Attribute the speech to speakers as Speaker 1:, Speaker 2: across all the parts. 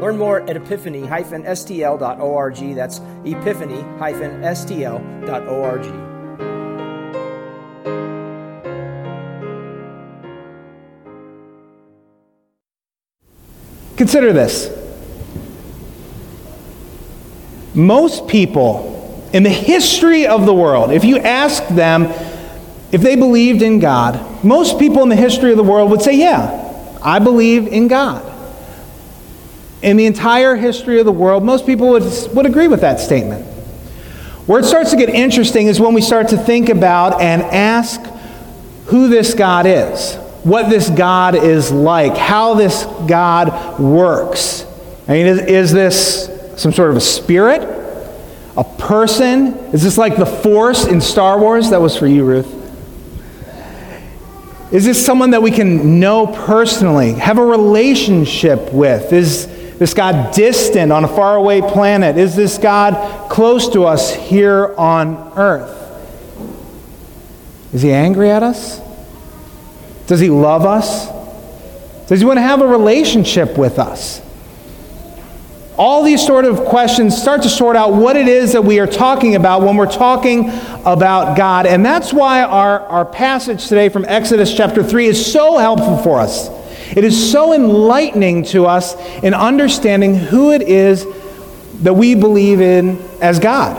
Speaker 1: Learn more at epiphany-stl.org. That's epiphany-stl.org.
Speaker 2: Consider this. Most people in the history of the world, if you ask them if they believed in God, most people in the history of the world would say, Yeah, I believe in God. In the entire history of the world, most people would, would agree with that statement. Where it starts to get interesting is when we start to think about and ask who this God is, what this God is like, how this God works. I mean, is, is this some sort of a spirit? A person? Is this like the Force in Star Wars? That was for you, Ruth. Is this someone that we can know personally, have a relationship with? Is this God distant on a faraway planet? Is this God close to us here on earth? Is he angry at us? Does he love us? Does he want to have a relationship with us? All these sort of questions start to sort out what it is that we are talking about when we're talking about God. And that's why our, our passage today from Exodus chapter 3 is so helpful for us. It is so enlightening to us in understanding who it is that we believe in as God,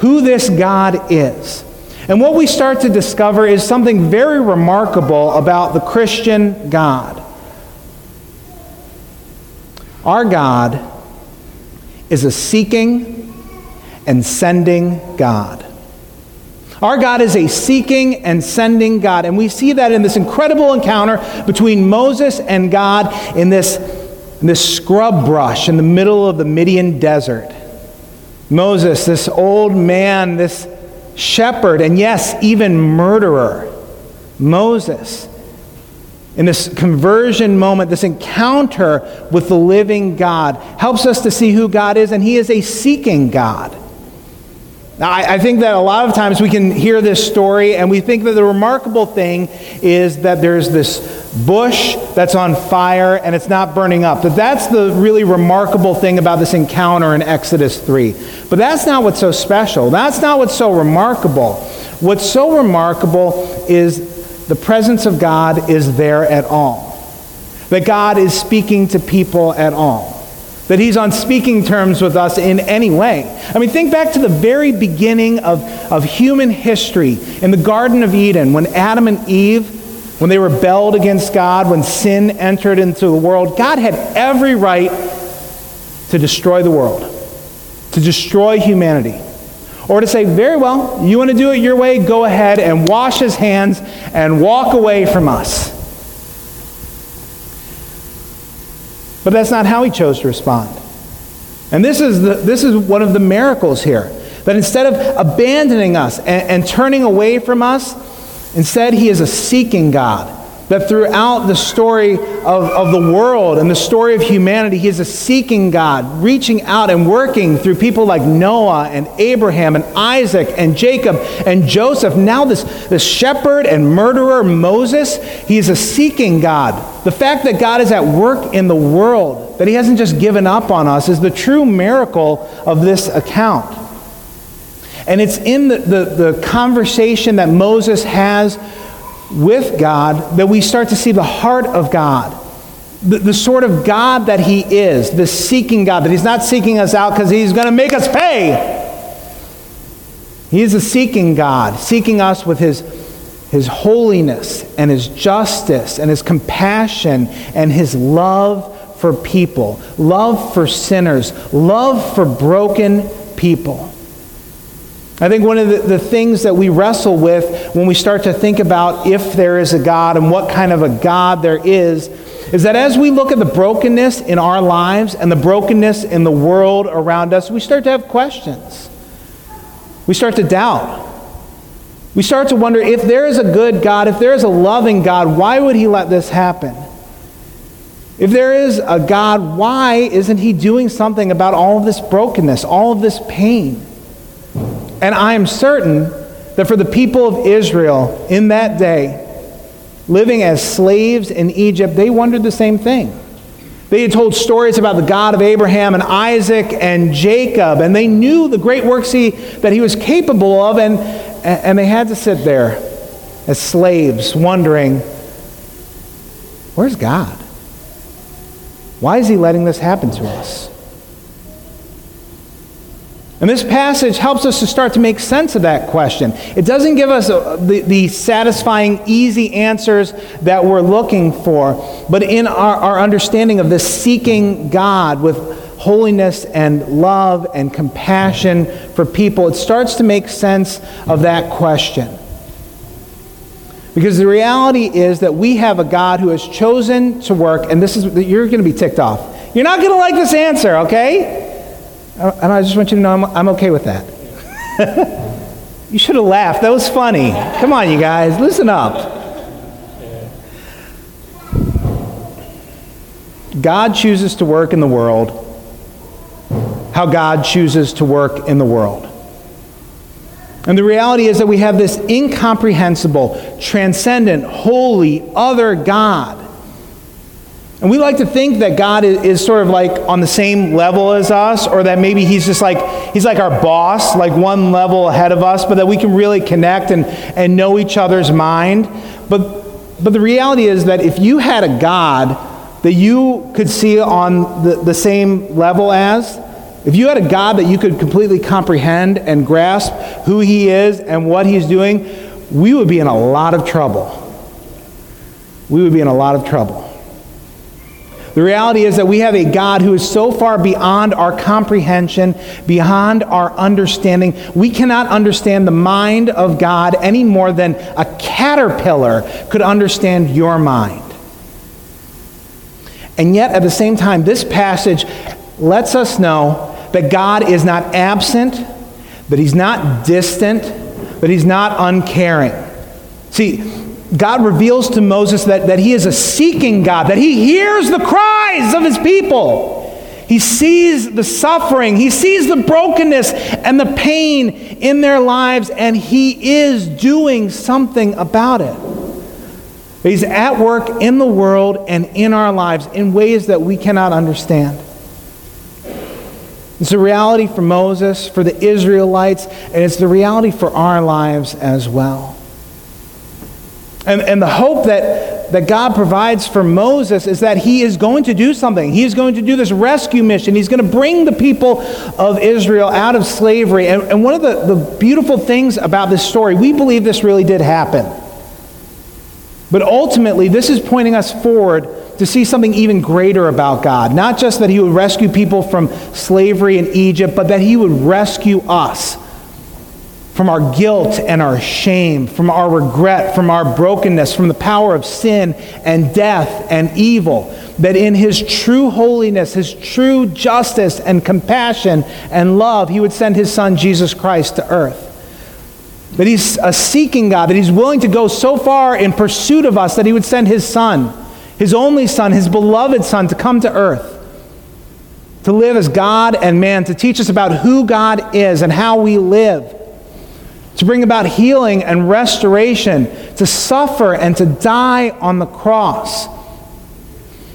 Speaker 2: who this God is. And what we start to discover is something very remarkable about the Christian God. Our God is a seeking and sending God. Our God is a seeking and sending God. And we see that in this incredible encounter between Moses and God in this, in this scrub brush in the middle of the Midian desert. Moses, this old man, this shepherd, and yes, even murderer. Moses, in this conversion moment, this encounter with the living God, helps us to see who God is, and He is a seeking God. Now, I, I, think that a lot of times we can hear this story and we think that the remarkable thing is that there's this bush that's on fire and it's not burning up. That that's the really remarkable thing about this encounter in Exodus 3. But that's not what's so special. That's not what's so remarkable. What's so remarkable is the presence of God is there at all. That God is speaking to people at all that he's on speaking terms with us in any way. I mean, think back to the very beginning of, of human history in the Garden of Eden when Adam and Eve, when they rebelled against God, when sin entered into the world, God had every right to destroy the world, to destroy humanity. Or to say, very well, you want to do it your way, go ahead and wash his hands and walk away from us. But that's not how he chose to respond. And this is, the, this is one of the miracles here. That instead of abandoning us and, and turning away from us, instead he is a seeking God that throughout the story of, of the world and the story of humanity, he is a seeking God, reaching out and working through people like Noah and Abraham and Isaac and Jacob and Joseph. Now, this, this shepherd and murderer Moses, he is a seeking God. The fact that God is at work in the world, that he hasn't just given up on us, is the true miracle of this account. And it's in the, the, the conversation that Moses has with God that we start to see the heart of God. The, the sort of God that He is, the seeking God, that He's not seeking us out because He's going to make us pay. He is a seeking God, seeking us with His, His holiness and His justice and His compassion and His love for people, love for sinners, love for broken people. I think one of the, the, things that we wrestle with when we start to think about if there is a God and what kind of a God there is, is that as we look at the brokenness in our lives and the brokenness in the world around us, we start to have questions. We start to doubt. We start to wonder if there is a good God, if there is a loving God, why would He let this happen? If there is a God, why isn't He doing something about all of this brokenness, all of this pain? And I am certain that for the people of Israel in that day, living as slaves in Egypt, they wondered the same thing. They had told stories about the God of Abraham and Isaac and Jacob, and they knew the great works he, that he was capable of, and, and they had to sit there as slaves, wondering, where's God? Why is he letting this happen to us? And this passage helps us to start to make sense of that question. It doesn't give us a, the, the, satisfying, easy answers that we're looking for, but in our, our understanding of this seeking God with holiness and love and compassion for people, it starts to make sense of that question. Because the reality is that we have a God who has chosen to work, and this is, you're going to be ticked off. You're not going to like this answer, okay? And I just want you to know I'm, I'm okay with that. you should have laughed. That was funny. Come on, you guys, listen up. God chooses to work in the world how God chooses to work in the world. And the reality is that we have this incomprehensible, transcendent, holy, other God and we like to think that God is, sort of like on the same level as us, or that maybe He's just like, He's like our boss, like one level ahead of us, but that we can really connect and, and know each other's mind. But, but the reality is that if you had a God that you could see on the, the same level as, if you had a God that you could completely comprehend and grasp who He is and what He's doing, we would be in a lot of trouble. We would be in a lot of trouble. The reality is that we have a God who is so far beyond our comprehension, beyond our understanding. We cannot understand the mind of God any more than a caterpillar could understand your mind. And yet, at the same time, this passage lets us know that God is not absent, that He's not distant, that He's not uncaring. See, God reveals to Moses that, that he is a seeking God, that he hears the cries of his people. He sees the suffering, he sees the brokenness and the pain in their lives, and he is doing something about it. He's at work in the world and in our lives in ways that we cannot understand. It's a reality for Moses, for the Israelites, and it's the reality for our lives as well. And, and the hope that, that God provides for Moses is that he is going to do something. He is going to do this rescue mission. He's going to bring the people of Israel out of slavery. And, and one of the, the beautiful things about this story, we believe this really did happen. But ultimately, this is pointing us forward to see something even greater about God. Not just that He would rescue people from slavery in Egypt, but that He would rescue us from our guilt and our shame, from our regret, from our brokenness, from the power of sin and death and evil. That in his true holiness, his true justice and compassion and love, he would send his son Jesus Christ to earth. That he's a seeking God, that he's willing to go so far in pursuit of us that he would send his son, his only son, his beloved son, to come to earth to live as God and man, to teach us about who God is and how we live to bring about healing and restoration, to suffer and to die on the cross.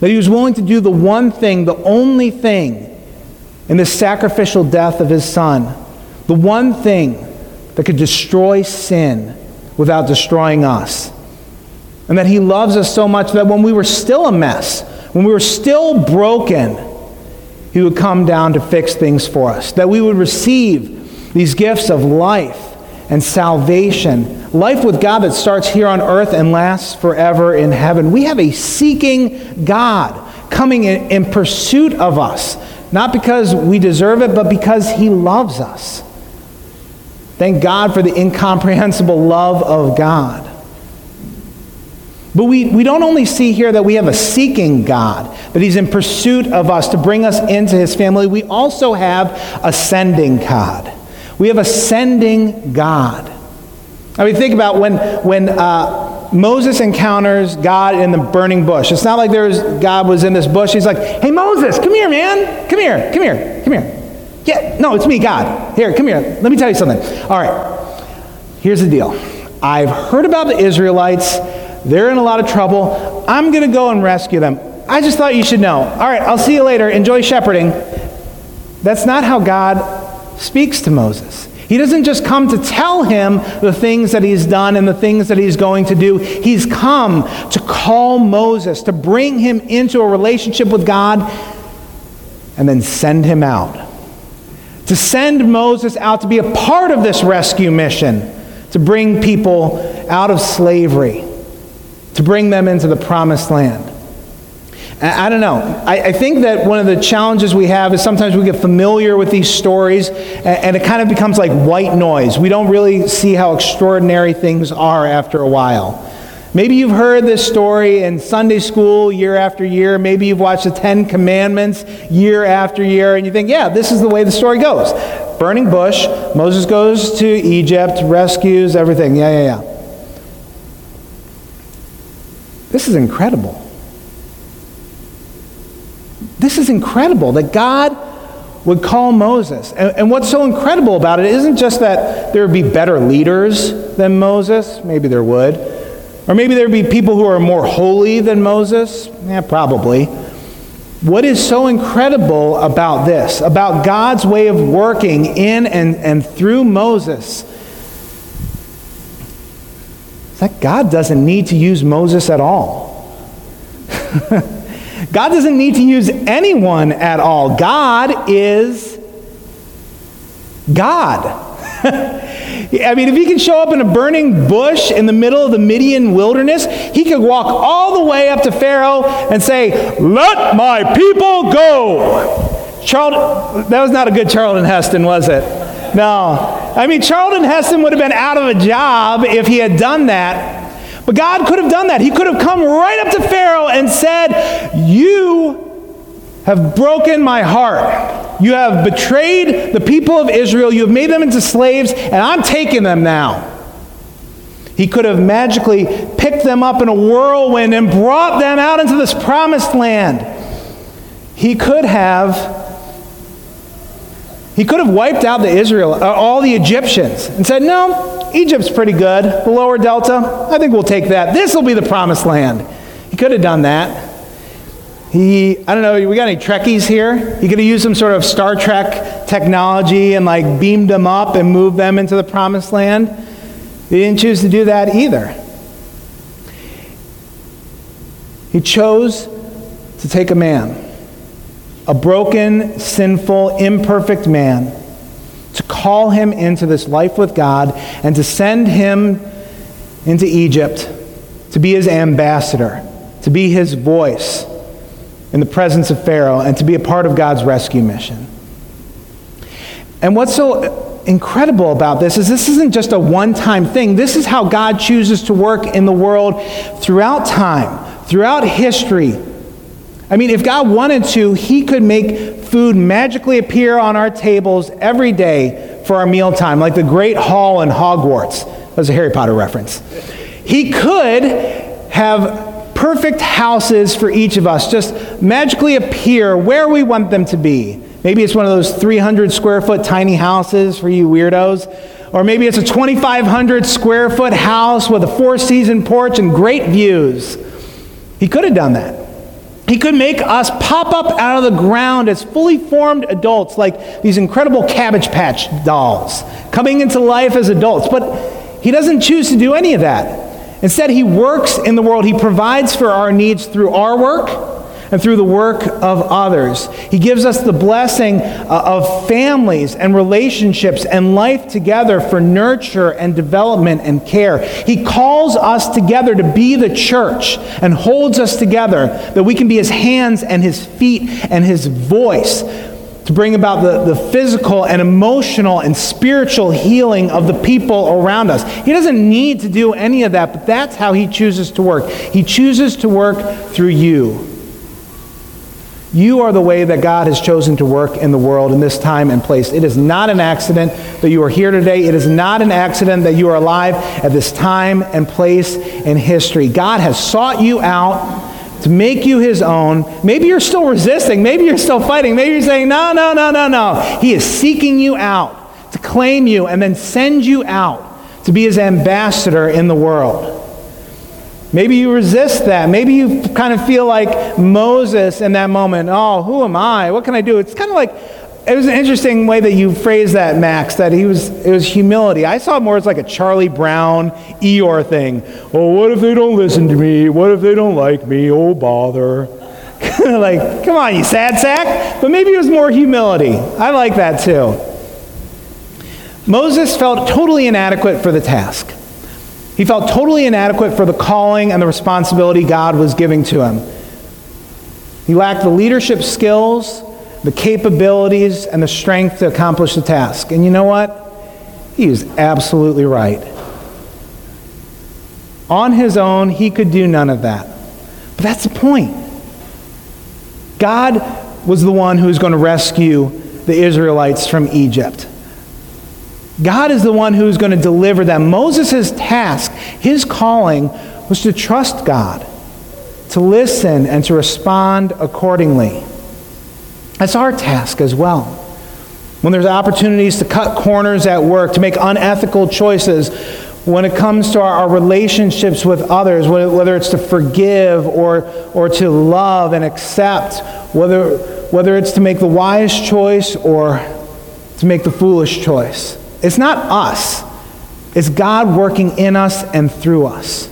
Speaker 2: That he was willing to do the one thing, the only thing, in the sacrificial death of his son, the one thing that could destroy sin without destroying us. And that he loves us so much that when we were still a mess, when we were still broken, he would come down to fix things for us. That we would receive these gifts of life and salvation. Life with God that starts here on earth and lasts forever in heaven. We have a seeking God coming in, in pursuit of us, not because we deserve it, but because He loves us. Thank God for the incomprehensible love of God. But we, we don't only see here that we have a seeking God, that He's in pursuit of us to bring us into His family. We also have a sending God. We have a sending God. I mean, think about when, when uh, Moses encounters God in the burning bush. It's not like there's God was in this bush. He's like, hey, Moses, come here, man. Come here, come here, come here. Yeah, no, it's me, God. Here, come here. Let me tell you something. All right, here's the deal. I've heard about the Israelites. They're in a lot of trouble. I'm going to go and rescue them. I just thought you should know. All right, I'll see you later. Enjoy shepherding. That's not how God speaks to Moses. He doesn't just come to tell him the things that he's done and the things that he's going to do. He's come to call Moses, to bring him into a relationship with God, and then send him out. To send Moses out to be a part of this rescue mission, to bring people out of slavery to bring them into the promised land. I don't know. I, I, think that one of the challenges we have is sometimes we get familiar with these stories and, and, it kind of becomes like white noise. We don't really see how extraordinary things are after a while. Maybe you've heard this story in Sunday school year after year. Maybe you've watched the Ten Commandments year after year and you think, yeah, this is the way the story goes. Burning bush, Moses goes to Egypt, rescues everything. Yeah, yeah, yeah. This is incredible. This is incredible that God would call Moses. And, and, what's so incredible about it isn't just that there would be better leaders than Moses, maybe there would, or maybe there would be people who are more holy than Moses, yeah, probably. What is so incredible about this, about God's way of working in and, and through Moses, is that God doesn't need to use Moses at all. God doesn't need to use anyone at all. God is God. I mean, if he can show up in a burning bush in the middle of the Midian wilderness, he could walk all the way up to Pharaoh and say, Let my people go. Charlton, that was not a good Charlton Heston, was it? No. I mean, Charlton Heston would have been out of a job if he had done that. But God could have done that. He could have come right up to Pharaoh and said, You have broken my heart. You have betrayed the people of Israel. You have made them into slaves, and I'm taking them now. He could have magically picked them up in a whirlwind and brought them out into this promised land. He could have he could have wiped out the Israel, uh, all the Egyptians, and said, "No, Egypt's pretty good. The lower delta, I think we'll take that. This will be the promised land." He could have done that. He, I don't know, we got any Trekkies here? He could have used some sort of Star Trek technology and like beamed them up and moved them into the promised land. He didn't choose to do that either. He chose to take a man a broken, sinful, imperfect man, to call him into this life with God and to send him into Egypt to be his ambassador, to be his voice in the presence of Pharaoh, and to be a part of God's rescue mission. And what's so incredible about this is this isn't just a one time thing. This is how God chooses to work in the world throughout time, throughout history I mean, if God wanted to, He could make food magically appear on our tables every day for our mealtime, like the Great Hall in Hogwarts. That's a Harry Potter reference. He could have perfect houses for each of us just magically appear where we want them to be. Maybe it's one of those 300 square foot tiny houses for you weirdos. Or maybe it's a 2,500 square foot house with a four season porch and great views. He could have done that. He could make us pop up out of the ground as fully formed adults, like these incredible Cabbage Patch dolls, coming into life as adults. But He doesn't choose to do any of that. Instead, He works in the world. He provides for our needs through our work and through the work of others. He gives us the blessing uh, of families and relationships and life together for nurture and development and care. He calls us together to be the church and holds us together that we can be his hands and his feet and his voice to bring about the, the physical and emotional and spiritual healing of the people around us. He doesn't need to do any of that, but that's how He chooses to work. He chooses to work through you. You are the way that God has chosen to work in the world in this time and place. It is not an accident that you are here today. It is not an accident that you are alive at this time and place in history. God has sought you out to make you his own. Maybe you're still resisting. Maybe you're still fighting. Maybe you're saying, no, no, no, no, no. He is seeking you out to claim you and then send you out to be his ambassador in the world. Maybe you resist that. Maybe you kind of feel like Moses in that moment. Oh, who am I? What can I do? It's kind of like it was an interesting way that you phrased that, Max, that he was, it was humility. I saw more as like a Charlie Brown, Eeyore thing. Oh, what if they don't listen to me? What if they don't like me? Oh, bother. like, come on, you sad sack. But maybe it was more humility. I like that too. Moses felt totally inadequate for the task. He felt totally inadequate for the calling and the responsibility God was giving to him. He lacked the leadership skills the capabilities and the strength to accomplish the task. And you know what? He is absolutely right. On his own, he could do none of that. But that's the point. God was the one who was going to rescue the Israelites from Egypt. God is the one who is going to deliver them. Moses' task, his calling, was to trust God, to listen, and to respond accordingly. That's our task as well. When there's opportunities to cut corners at work, to make unethical choices, when it comes to our, our relationships with others, whether it's to forgive or, or to love and accept, whether, whether it's to make the wise choice or to make the foolish choice. It's not us, it's God working in us and through us.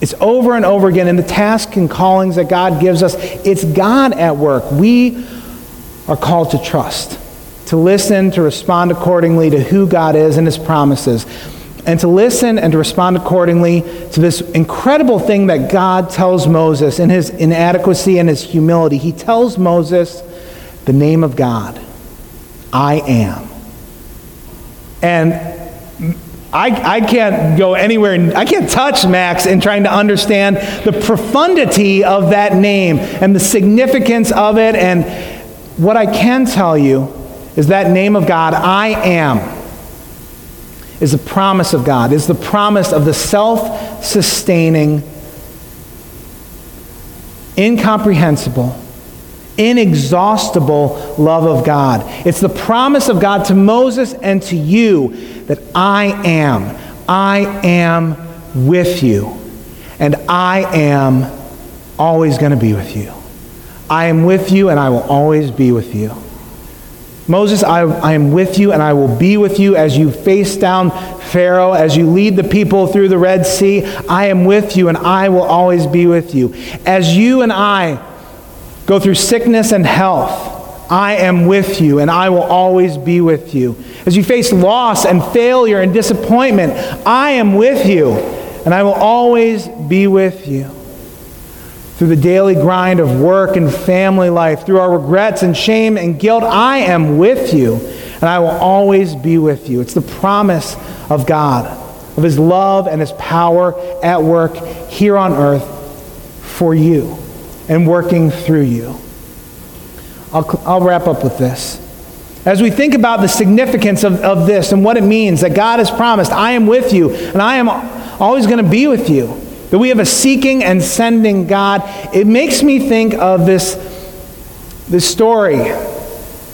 Speaker 2: It's over and over again in the tasks and callings that God gives us. It's God at work. We are called to trust, to listen, to respond accordingly to who God is and his promises, and to listen and to respond accordingly to this incredible thing that God tells Moses in his inadequacy and his humility. He tells Moses the name of God I am. And I, I can't go anywhere, I can't touch Max in trying to understand the profundity of that name and the significance of it. And what I can tell you is that name of God, I am, is the promise of God, is the promise of the self sustaining, incomprehensible, inexhaustible love of God. It's the promise of God to Moses and to you that I am. I am with you. And I am always going to be with you. I am with you and I will always be with you. Moses, I, I, am with you and I will be with you as you face down Pharaoh, as you lead the people through the Red Sea. I am with you and I will always be with you. As you and I go through sickness and health, I am with you and I will always be with you. As you face loss and failure and disappointment, I am with you and I will always be with you through the daily grind of work and family life, through our regrets and shame and guilt, I am with you, and I will always be with you. It's the promise of God, of His love and His power at work here on earth for you and working through you. I'll, I'll wrap up with this. As we think about the significance of, of this and what it means that God has promised, I am with you, and I am always going to be with you that we have a seeking and sending God. It makes me think of this, this story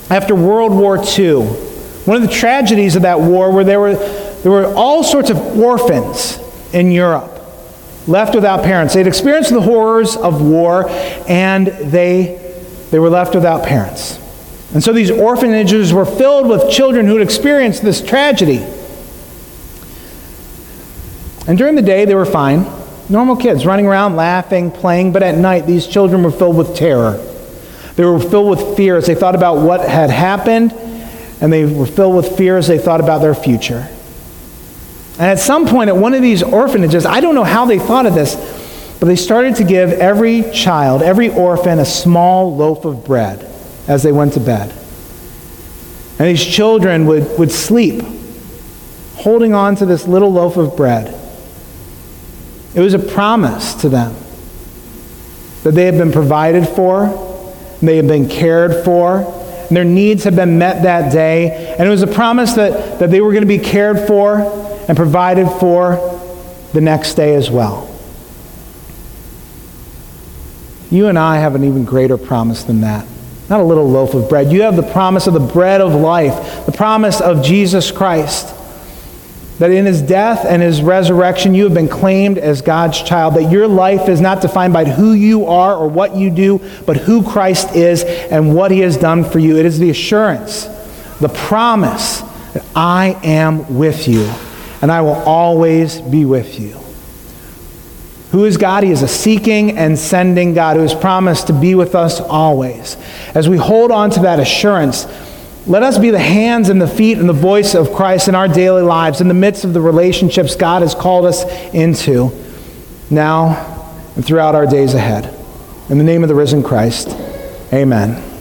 Speaker 2: after World War II. One of the tragedies of that war where there were, there were all sorts of orphans in Europe left without parents. They'd experienced the horrors of war and they, they were left without parents. And so these orphanages were filled with children who had experienced this tragedy. And during the day, they were fine. Normal kids running around, laughing, playing, but at night these children were filled with terror. They were filled with fear as they thought about what had happened, and they were filled with fear as they thought about their future. And at some point at one of these orphanages, I don't know how they thought of this, but they started to give every child, every orphan, a small loaf of bread as they went to bed. And these children would, would sleep, holding on to this little loaf of bread. It was a promise to them that they had been provided for, they had been cared for, and their needs had been met that day. And it was a promise that, that they were going to be cared for and provided for the next day as well. You and I have an even greater promise than that. Not a little loaf of bread. You have the promise of the bread of life, the promise of Jesus Christ. That in his death and his resurrection, you have been claimed as God's child. That your life is not defined by who you are or what you do, but who Christ is and what he has done for you. It is the assurance, the promise that I am with you and I will always be with you. Who is God? He is a seeking and sending God who has promised to be with us always. As we hold on to that assurance, let us be the hands and the feet and the voice of Christ in our daily lives, in the midst of the relationships God has called us into, now and throughout our days ahead. In the name of the risen Christ, amen.